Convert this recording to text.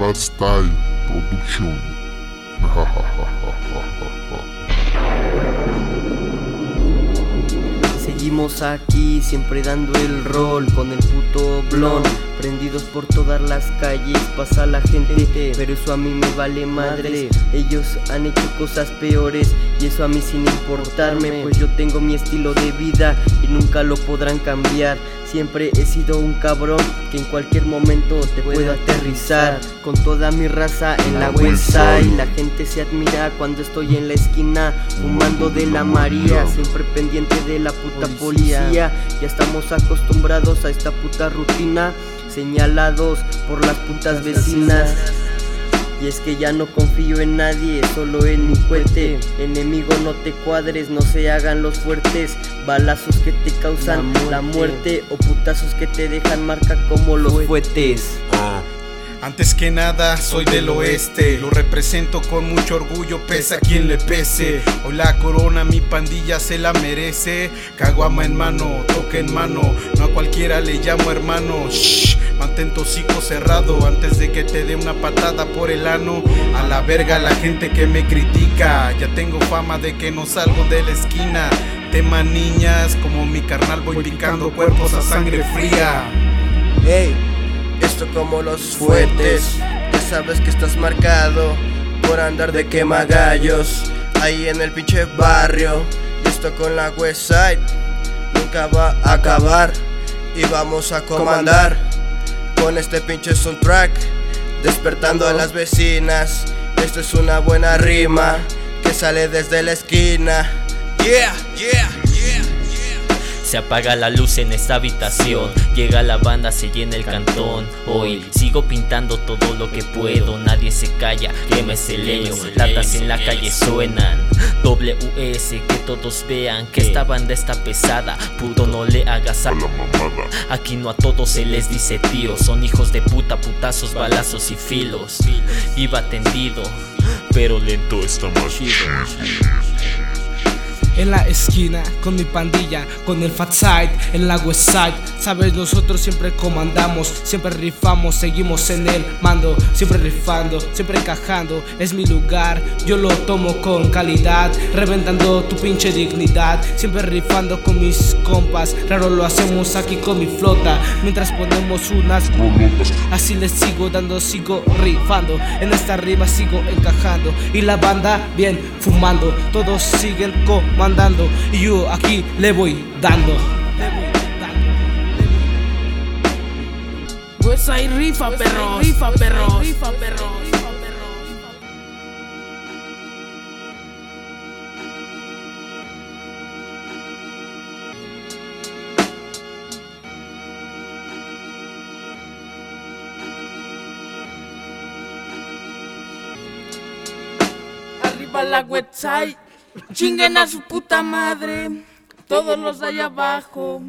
Fat Style Production. Seguimos aquí, siempre dando el rol con el puto blon. Prendidos por todas las calles, pasa la gente, pero eso a mí me vale madre. Ellos han hecho cosas peores y eso a mí sin importarme, pues yo tengo mi estilo de vida y nunca lo podrán cambiar. Siempre he sido un cabrón que en cualquier momento te puedo aterrizar Con toda mi raza en la y La gente se admira cuando estoy en la esquina Fumando de la María Siempre pendiente de la puta policía. Ya estamos acostumbrados a esta puta rutina Señalados por las putas vecinas y es que ya no confío en nadie, solo en mi cohete. Enemigo, no te cuadres, no se hagan los fuertes. Balazos que te causan la muerte, o putazos que te dejan marca como los fuetes. Ah. Antes que nada, soy del oeste. Lo represento con mucho orgullo, pese a quien le pese. Hoy la corona, mi pandilla se la merece. Caguama en mano, toque en mano. No a cualquiera le llamo hermano. Shh, mantén cerrado antes de que te dé una patada por el ano. A la verga, la gente que me critica. Ya tengo fama de que no salgo de la esquina. Tema niñas, como mi carnal voy picando cuerpos a sangre fría. Hey esto como los fuertes. Ya sabes que estás marcado por andar de quemagallos ahí en el pinche barrio. Y esto con la West Side nunca va a acabar. Y vamos a comandar con este pinche soundtrack, despertando a las vecinas. Esto es una buena rima que sale desde la esquina. Yeah, yeah. Se apaga la luz en esta habitación. Llega la banda, se llena el cantón. Hoy sigo pintando todo lo que puedo. Nadie se calla, quema ese leño. Latas en la calle suenan. WS, que todos vean que esta banda está pesada. Puto, no le hagas a la mamada. Aquí no a todos se les dice tío. Son hijos de puta, putazos, balazos y filos. Iba tendido, pero lento está más en la esquina con mi pandilla, con el Fat Side, en la West Side. Sabes, nosotros siempre comandamos, siempre rifamos, seguimos en el mando, siempre rifando, siempre encajando. Es mi lugar, yo lo tomo con calidad, reventando tu pinche dignidad. Siempre rifando con mis compas, raro lo hacemos aquí con mi flota, mientras ponemos unas Así les sigo dando, sigo rifando, en esta rima sigo encajando. Y la banda bien fumando, todos siguen comandando y yo aquí le voy dando. Pues hay rifa, perros, rifa, perros, rifa, perros. Arriba la website. Chinguen a su puta madre. Todos los de allá abajo.